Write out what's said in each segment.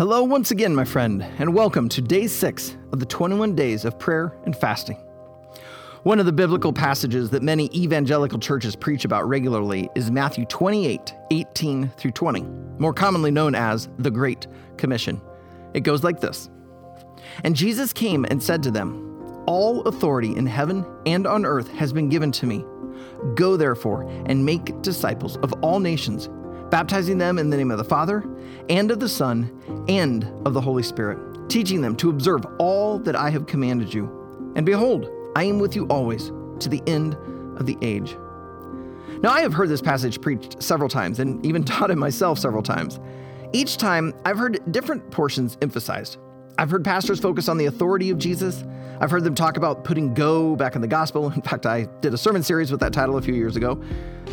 Hello, once again, my friend, and welcome to day six of the 21 days of prayer and fasting. One of the biblical passages that many evangelical churches preach about regularly is Matthew 28 18 through 20, more commonly known as the Great Commission. It goes like this And Jesus came and said to them, All authority in heaven and on earth has been given to me. Go therefore and make disciples of all nations baptizing them in the name of the Father, and of the Son, and of the Holy Spirit, teaching them to observe all that I have commanded you. And behold, I am with you always to the end of the age. Now, I have heard this passage preached several times and even taught it myself several times. Each time, I've heard different portions emphasized. I've heard pastors focus on the authority of Jesus. I've heard them talk about putting go back in the gospel. In fact, I did a sermon series with that title a few years ago.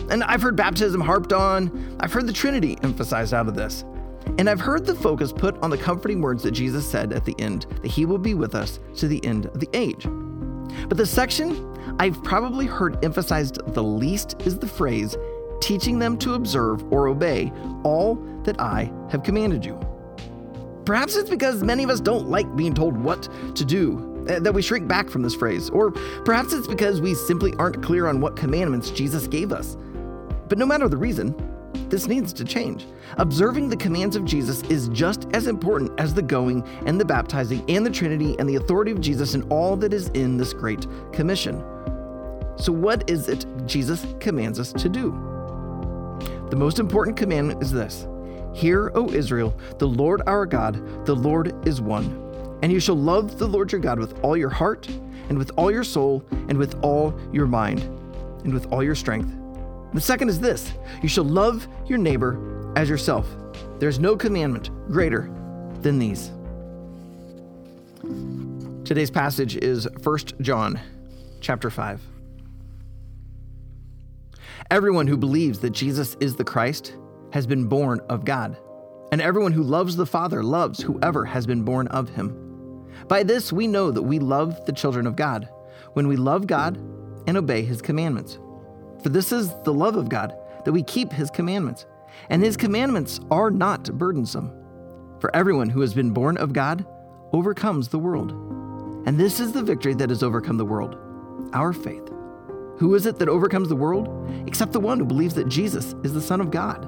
And I've heard baptism harped on. I've heard the Trinity emphasized out of this. And I've heard the focus put on the comforting words that Jesus said at the end that he will be with us to the end of the age. But the section I've probably heard emphasized the least is the phrase, teaching them to observe or obey all that I have commanded you. Perhaps it's because many of us don't like being told what to do, eh, that we shrink back from this phrase. Or perhaps it's because we simply aren't clear on what commandments Jesus gave us. But no matter the reason, this needs to change. Observing the commands of Jesus is just as important as the going and the baptizing and the Trinity and the authority of Jesus and all that is in this great commission. So, what is it Jesus commands us to do? The most important commandment is this Hear, O Israel, the Lord our God, the Lord is one. And you shall love the Lord your God with all your heart, and with all your soul, and with all your mind, and with all your strength. The second is this you shall love your neighbor as yourself. There's no commandment greater than these. Today's passage is 1 John chapter 5. Everyone who believes that Jesus is the Christ has been born of God, and everyone who loves the Father loves whoever has been born of him. By this we know that we love the children of God, when we love God and obey his commandments. For this is the love of God, that we keep his commandments, and his commandments are not burdensome. For everyone who has been born of God overcomes the world. And this is the victory that has overcome the world our faith. Who is it that overcomes the world? Except the one who believes that Jesus is the Son of God.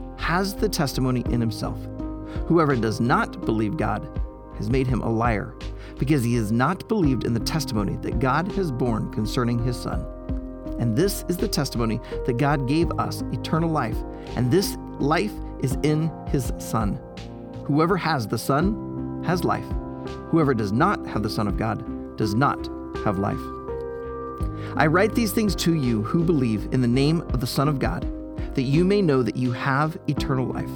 has the testimony in himself. Whoever does not believe God has made him a liar, because he has not believed in the testimony that God has borne concerning his Son. And this is the testimony that God gave us eternal life, and this life is in his Son. Whoever has the Son has life. Whoever does not have the Son of God does not have life. I write these things to you who believe in the name of the Son of God that you may know that you have eternal life.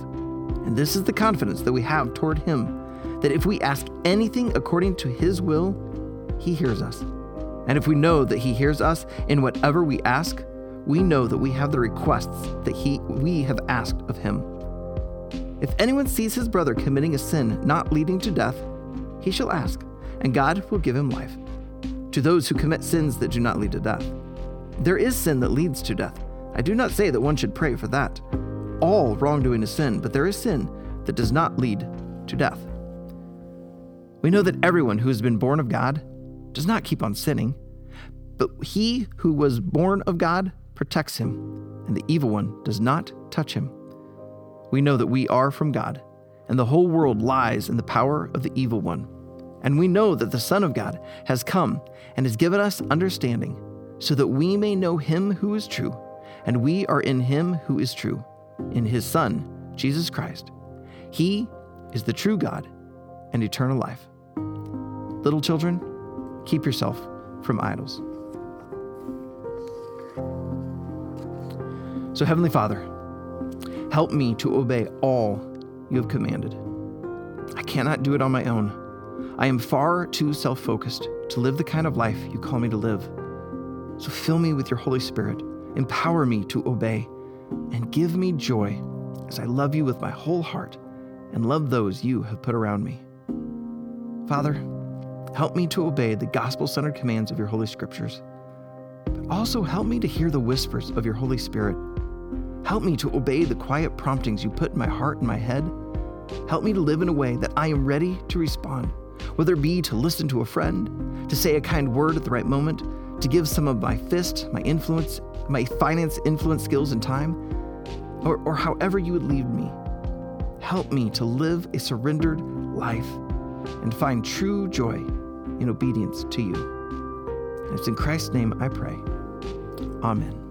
And this is the confidence that we have toward Him, that if we ask anything according to His will, He hears us. And if we know that He hears us in whatever we ask, we know that we have the requests that he, we have asked of Him. If anyone sees his brother committing a sin not leading to death, he shall ask, and God will give him life. To those who commit sins that do not lead to death, there is sin that leads to death. I do not say that one should pray for that. All wrongdoing is sin, but there is sin that does not lead to death. We know that everyone who has been born of God does not keep on sinning, but he who was born of God protects him, and the evil one does not touch him. We know that we are from God, and the whole world lies in the power of the evil one. And we know that the Son of God has come and has given us understanding, so that we may know him who is true and we are in him who is true, in his Son, Jesus Christ. He is the true God and eternal life. Little children, keep yourself from idols. So, Heavenly Father, help me to obey all you have commanded. I cannot do it on my own. I am far too self focused to live the kind of life you call me to live. So fill me with your Holy Spirit, empower me to obey, and give me joy as I love you with my whole heart and love those you have put around me. Father, help me to obey the gospel centered commands of your Holy Scriptures, but also help me to hear the whispers of your Holy Spirit. Help me to obey the quiet promptings you put in my heart and my head. Help me to live in a way that I am ready to respond, whether it be to listen to a friend, to say a kind word at the right moment, to give some of my fist, my influence, my finance influence skills and time, or, or however you would lead me. Help me to live a surrendered life and find true joy in obedience to you. And it's in Christ's name I pray. Amen.